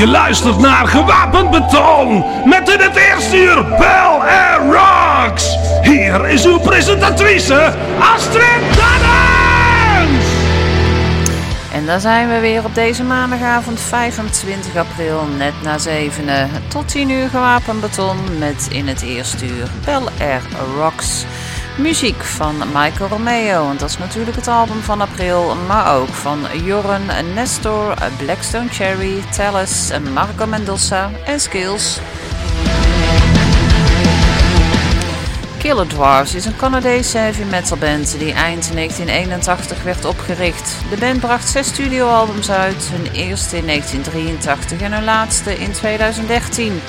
Je luistert naar Gewapend Beton met in het eerste uur Bel Air Rocks. Hier is uw presentatrice Astrid Dannens. En daar zijn we weer op deze maandagavond 25 april, net na zevenen. Tot 10 uur gewapend beton met in het eerste uur Bel Air Rocks. Muziek van Michael Romeo, want dat is natuurlijk het album van april, maar ook van Jorren, Nestor, Blackstone Cherry, Tallis, Marco Mendoza en Skills. Killer Dwarfs is een Canadese heavy metal band die eind 1981 werd opgericht. De band bracht zes studioalbums uit, hun eerste in 1983 en hun laatste in 2013.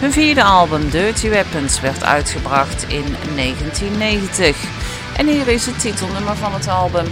Hun vierde album Dirty Weapons werd uitgebracht in 1990. En hier is het titelnummer van het album.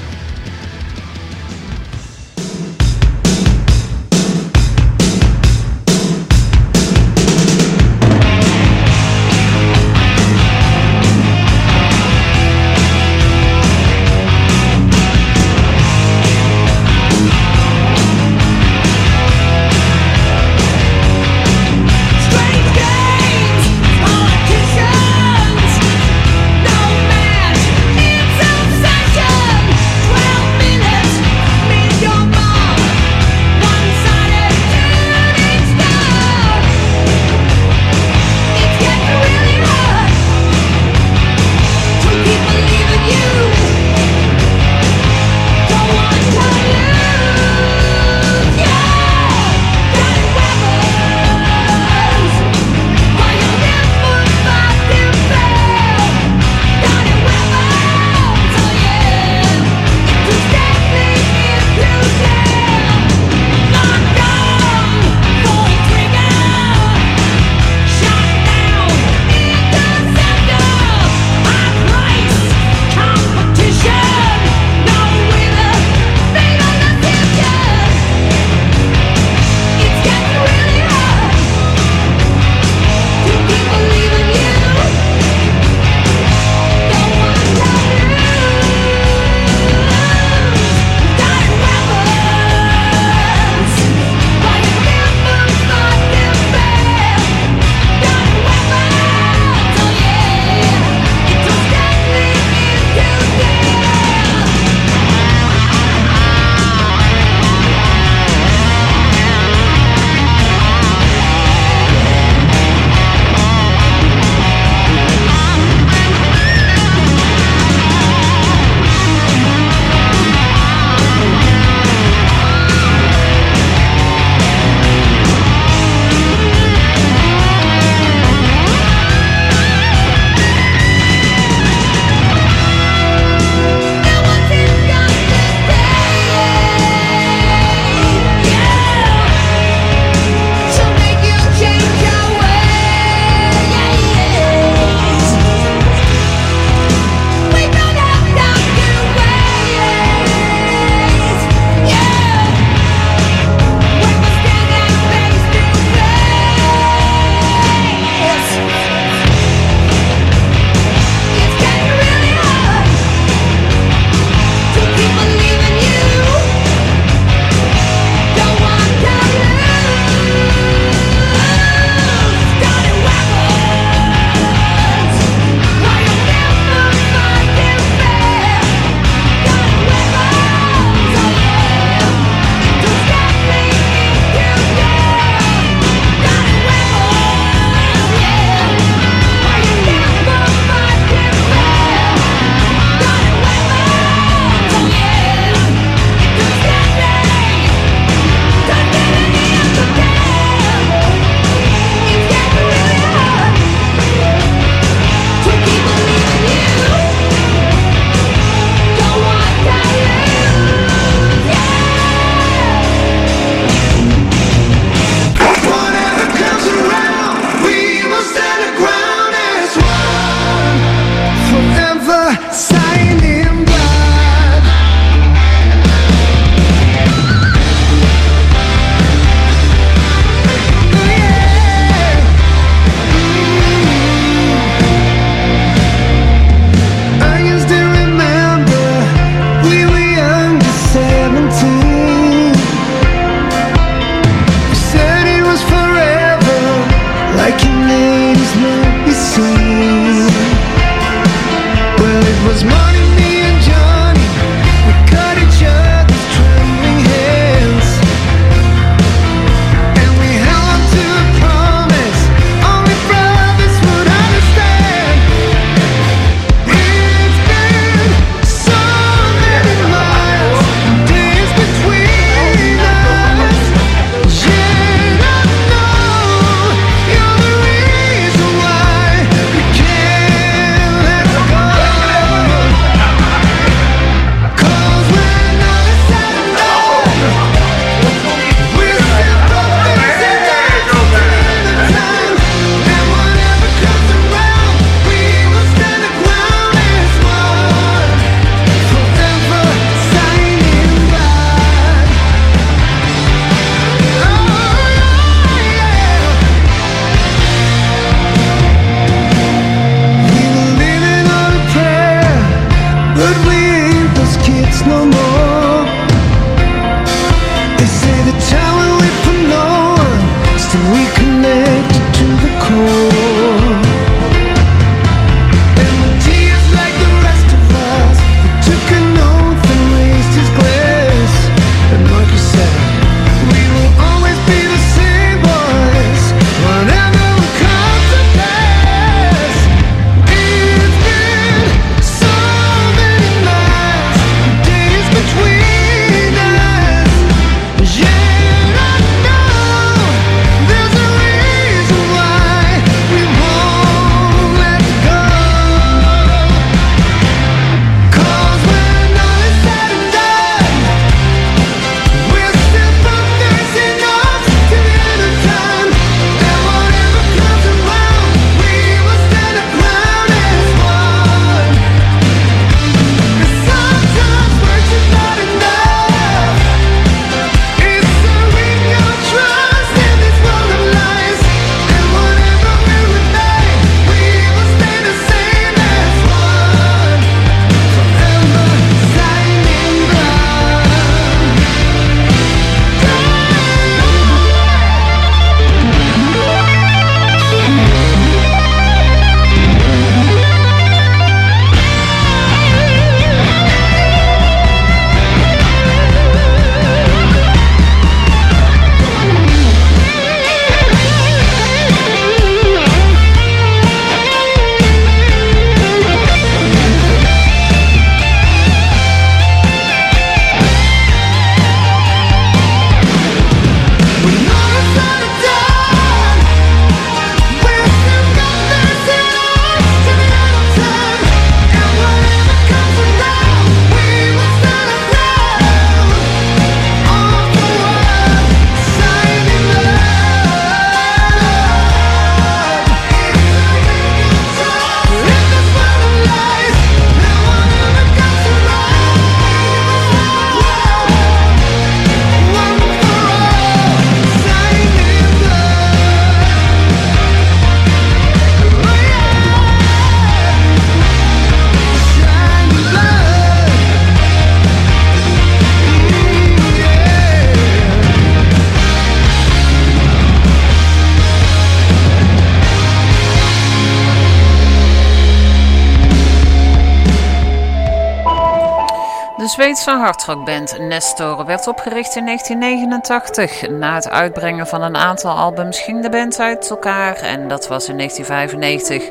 Zweedse hardrockband Nestor werd opgericht in 1989. Na het uitbrengen van een aantal albums ging de band uit elkaar en dat was in 1995.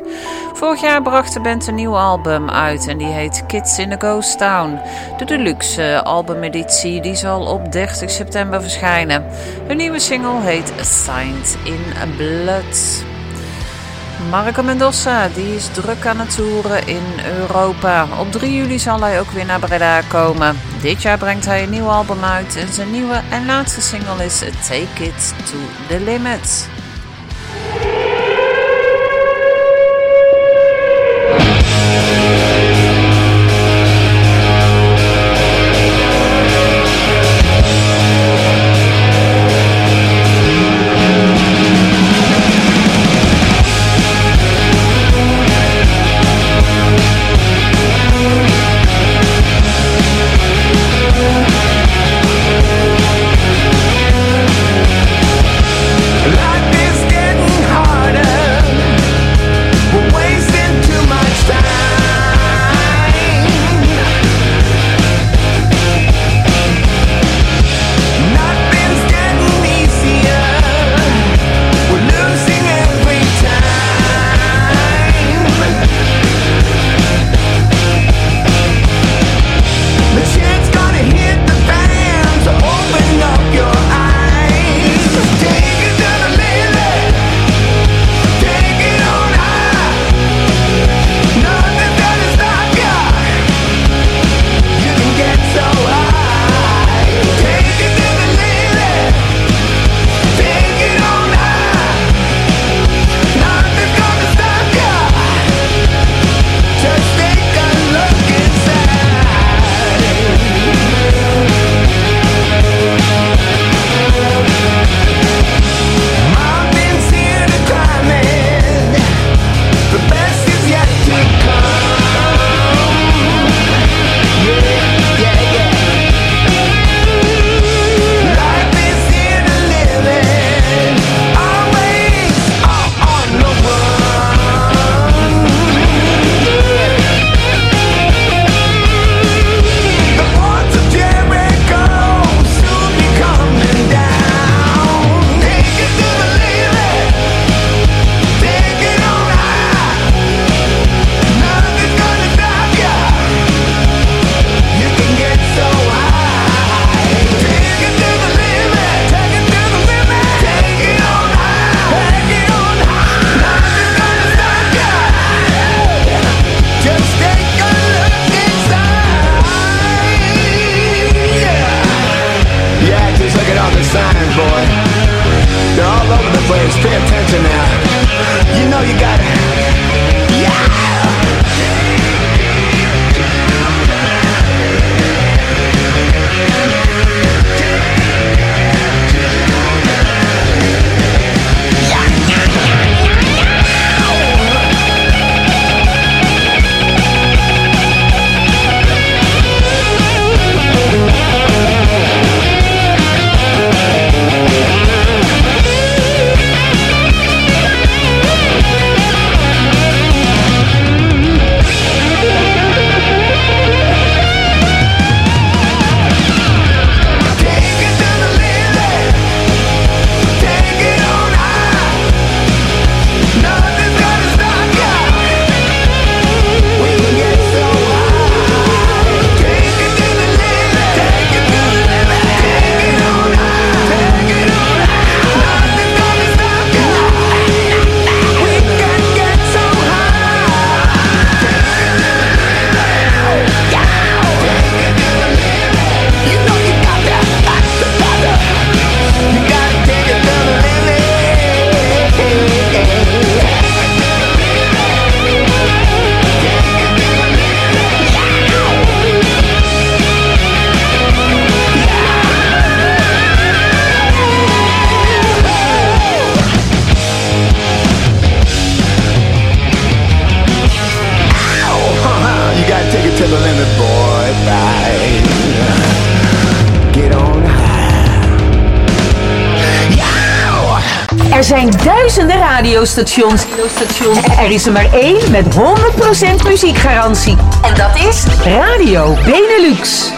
Vorig jaar bracht de band een nieuw album uit en die heet Kids in a Ghost Town. De deluxe albumeditie die zal op 30 september verschijnen. Hun nieuwe single heet Signed in Blood. Marco Mendoza die is druk aan het toeren in Europa. Op 3 juli zal hij ook weer naar Breda komen. Dit jaar brengt hij een nieuw album uit en zijn nieuwe en laatste single is Take It to the Limit. Er zijn duizenden radiostations. Er is er maar één met 100% muziekgarantie. En dat is Radio Benelux.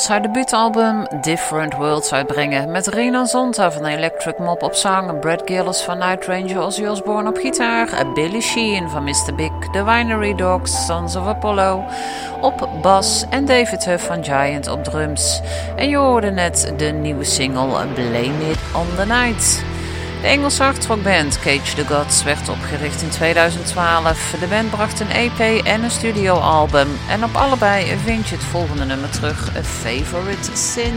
Girls haar debuutalbum Different Worlds uitbrengen. Met Rena Zonta van Electric Mop op zang, Brad Gillis van Night Ranger, Ozzy Osbourne op gitaar, Billy Sheehan van Mr. Big, The Winery Dogs, Sons of Apollo op bas en David Huff van Giant op drums. En je hoorde net de nieuwe single Blame It On The Night. De Engelse hardrockband Cage the Gods werd opgericht in 2012. De band bracht een EP en een studioalbum. En op allebei vind je het volgende nummer terug, A Favorite Sin.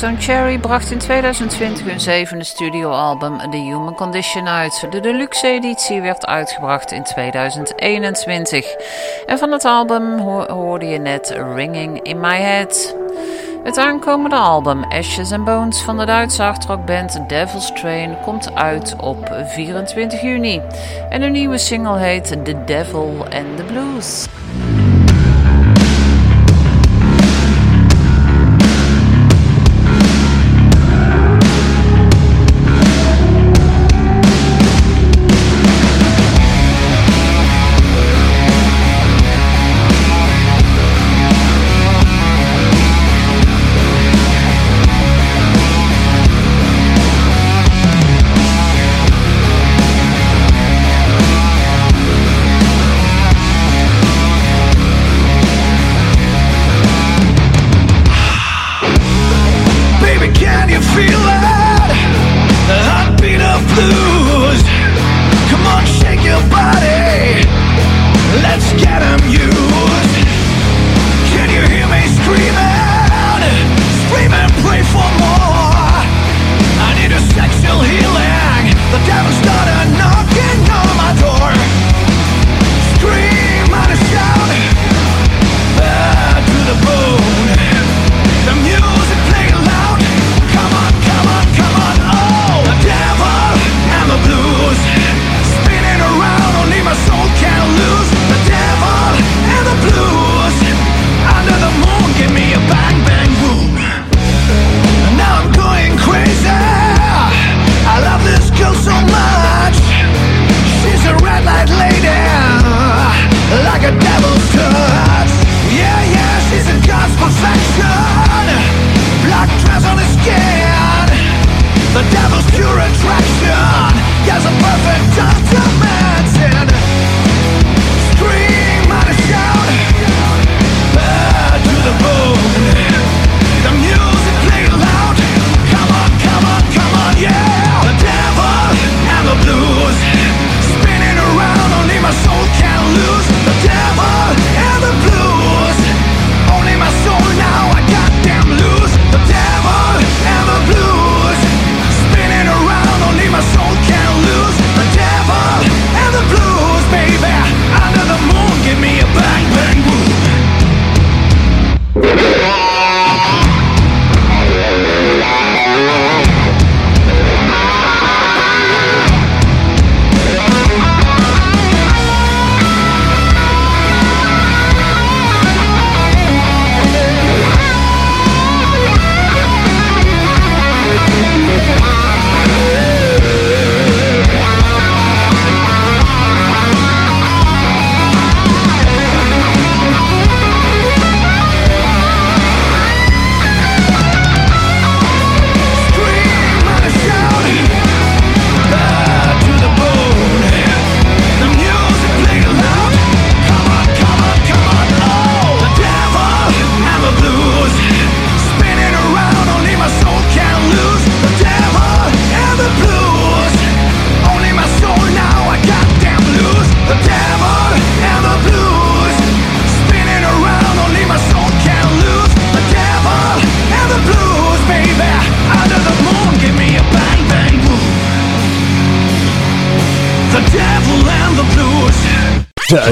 Stone Cherry bracht in 2020 hun zevende studioalbum The Human Condition uit. De deluxe editie werd uitgebracht in 2021. En van het album hoorde je net Ringing in My Head. Het aankomende album Ashes and Bones van de Duitse achterrockband Devil's Train komt uit op 24 juni. En een nieuwe single heet The Devil and the Blues. Can you feel it? The heartbeat of blues. Come on, shake your body. Let's get them used.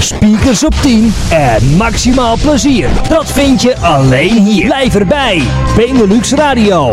speakers op 10 en maximaal plezier. Dat vind je alleen hier. Blijf erbij. Benelux Radio.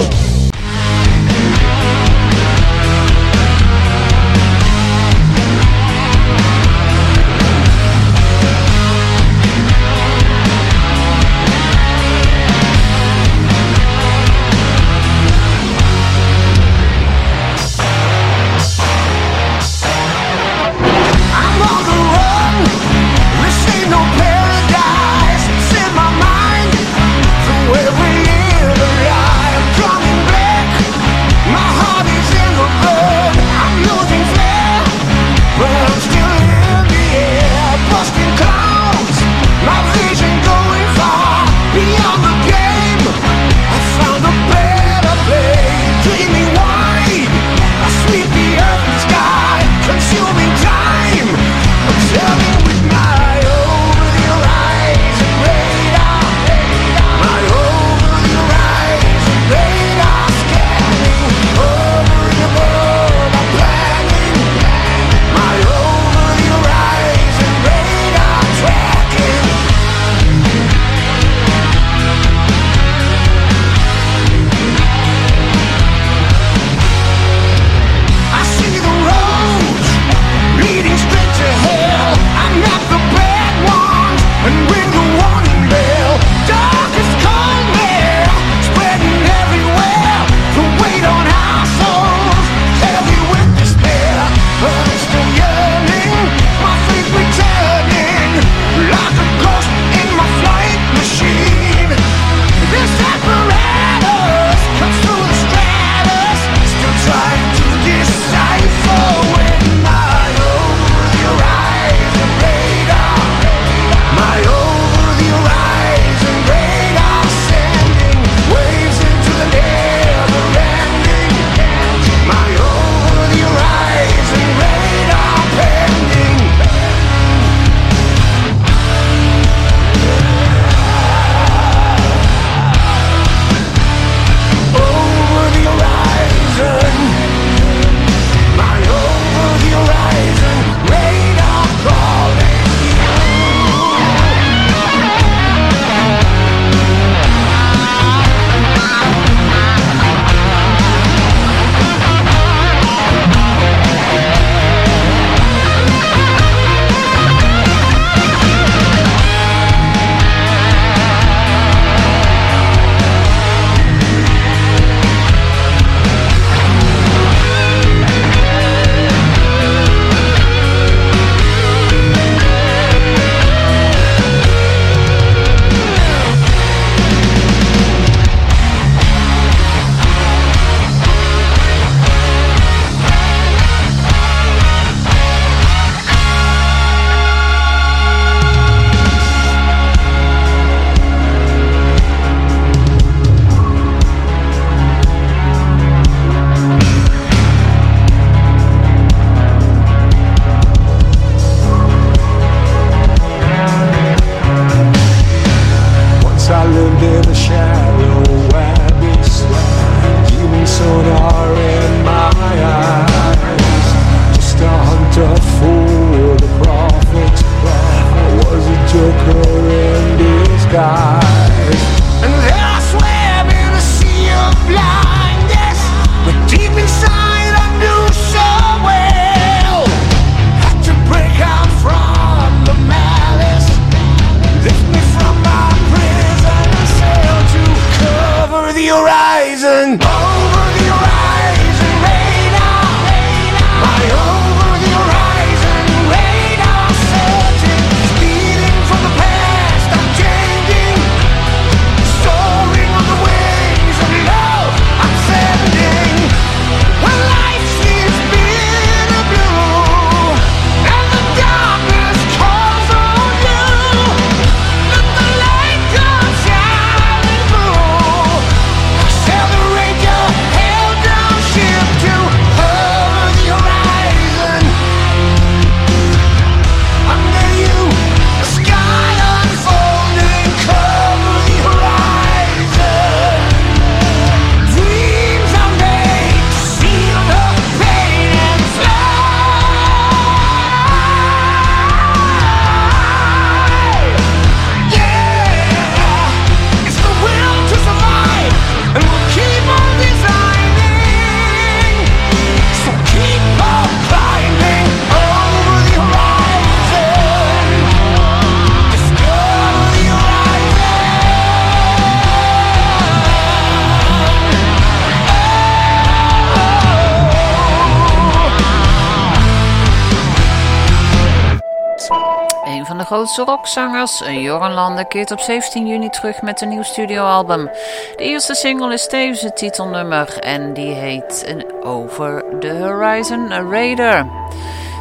Grootste rockzangers, Joran keert op 17 juni terug met een nieuw studioalbum. De eerste single is tevens het titelnummer en die heet Over the Horizon Raider.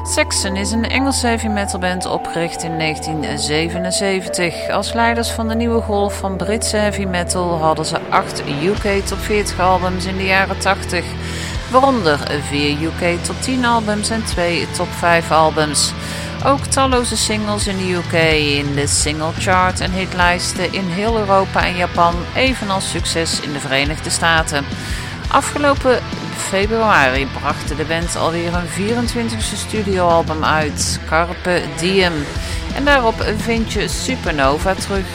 Saxon is een Engelse heavy metal band opgericht in 1977. Als leiders van de nieuwe golf van Britse heavy metal hadden ze 8 UK top 40 albums in de jaren 80. Waaronder 4 UK top 10 albums en 2 top 5 albums. Ook talloze singles in de UK, in de single chart en hitlijsten in heel Europa en Japan, evenals succes in de Verenigde Staten. Afgelopen februari bracht de band alweer een 24e studioalbum uit, Carpe Diem. En daarop vind je Supernova terug.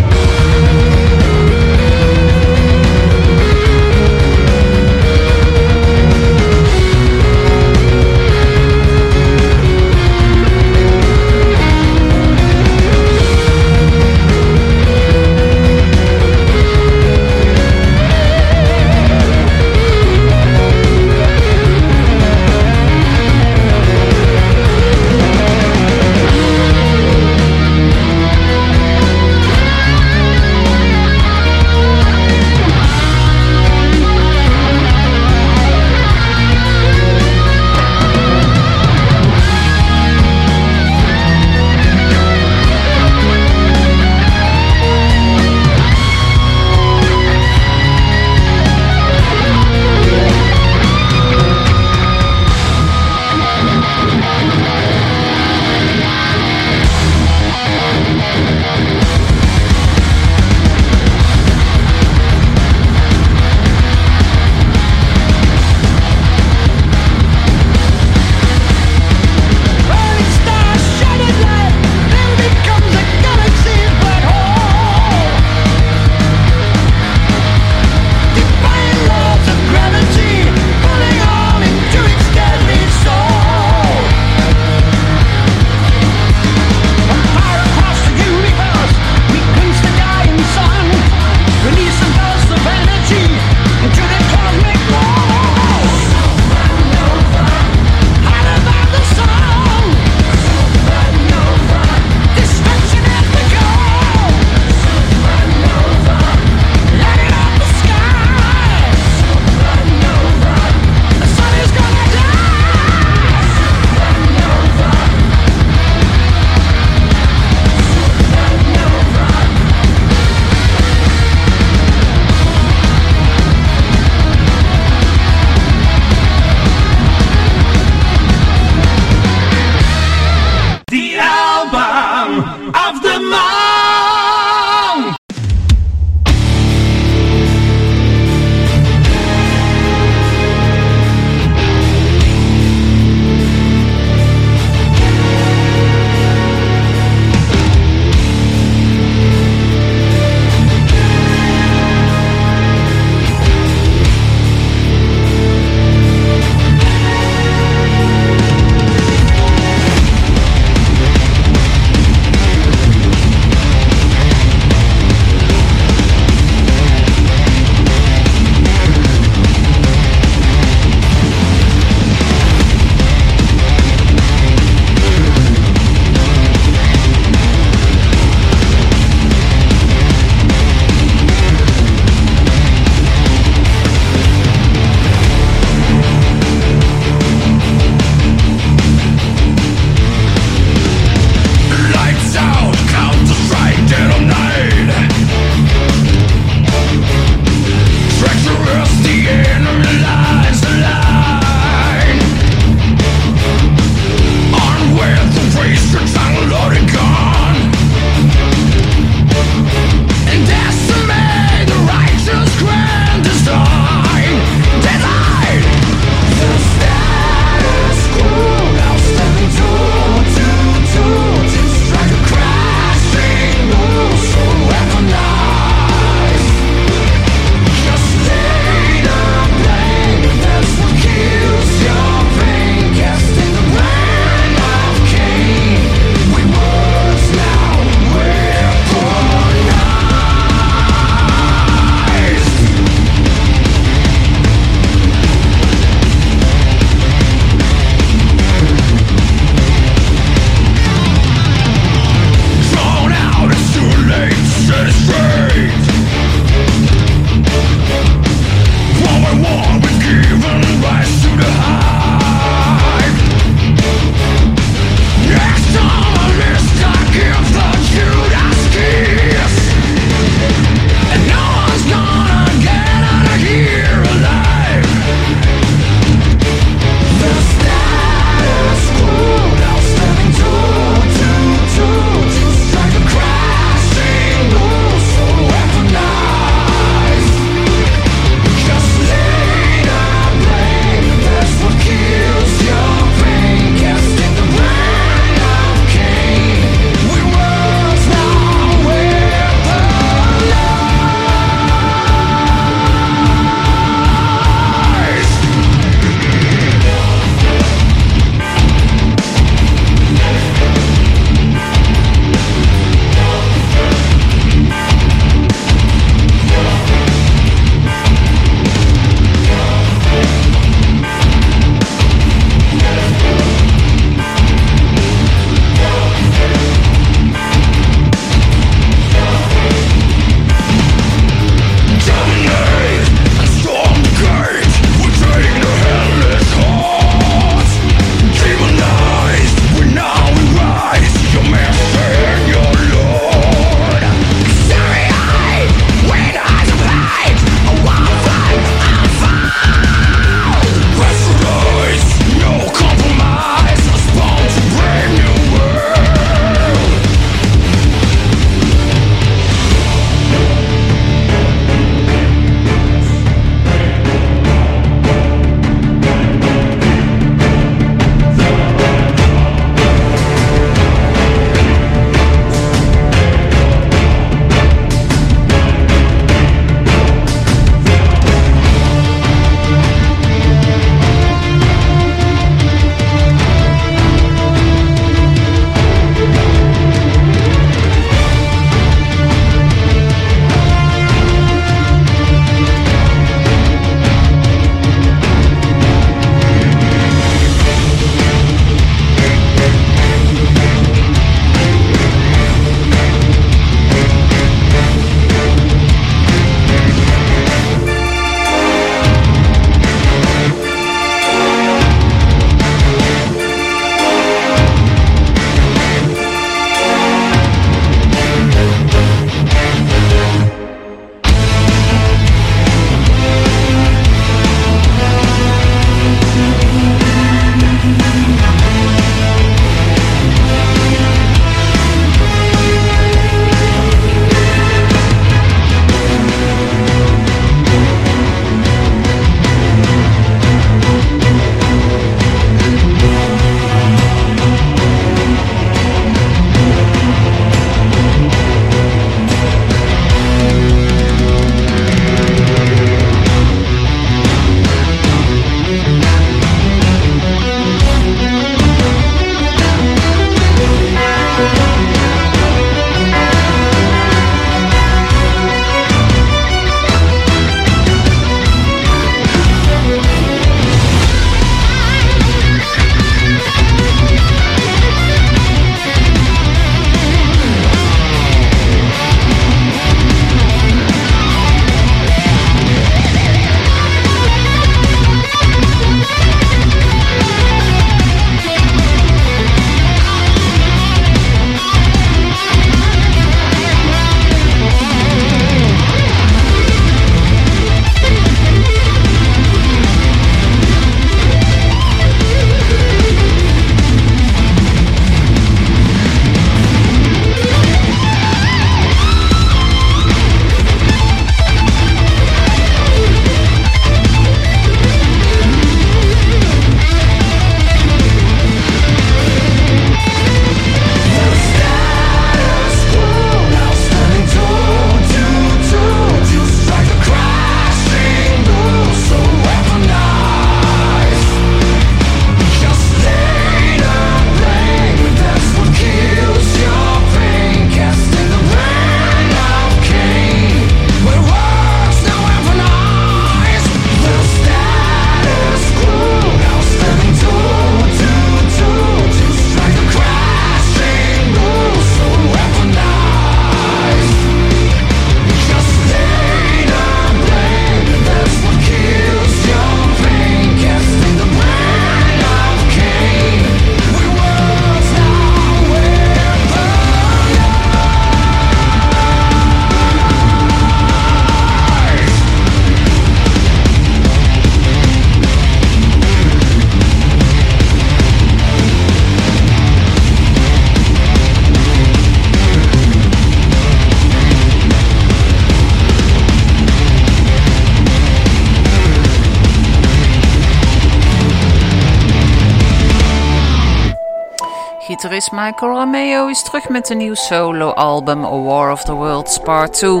Michael Romeo is terug met een nieuw solo-album War of the Worlds Part 2.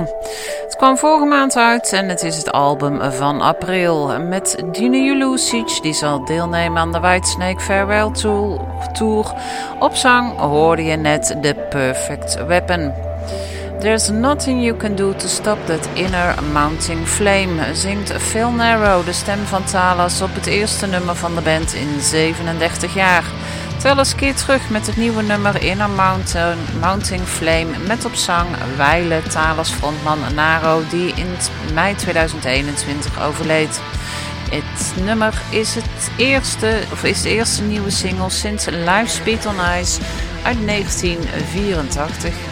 Het kwam vorige maand uit en het is het album van april. Met Dina Julusic, die zal deelnemen aan de Whitesnake Farewell Tour. Op zang hoorde je net The Perfect Weapon. There's nothing you can do to stop that inner mounting flame, zingt Phil Narrow, de stem van Talas, op het eerste nummer van de band in 37 jaar. Tel eens keer terug met het nieuwe nummer Inner Mountain, Mounting Flame met op zang Weile Talas frontman Naro die in mei 2021 overleed. Het nummer is, het eerste, of is de eerste nieuwe single sinds Live Speed on Ice uit 1984.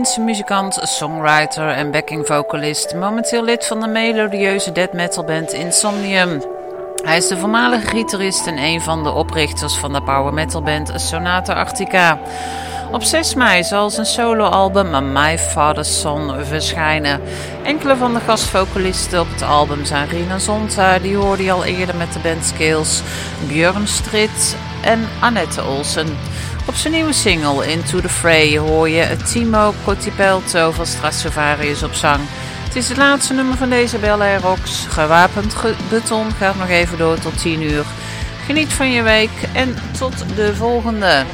Muzikant, songwriter en backing vocalist. Momenteel lid van de melodieuze death metal band Insomnium. Hij is de voormalige gitarist en een van de oprichters van de power metal band Sonata Arctica. Op 6 mei zal zijn soloalbum My Father's Son verschijnen. Enkele van de gastvocalisten op het album zijn Rina Zonta, die hoorde je al eerder met de band Scales, Björn Strit en Annette Olsen. Op zijn nieuwe single Into the Fray hoor je Timo Cotipelto van Stratovarius op zang. Het is het laatste nummer van deze Bel Air Rocks. Gewapend ge- beton gaat nog even door tot 10 uur. Geniet van je week en tot de volgende.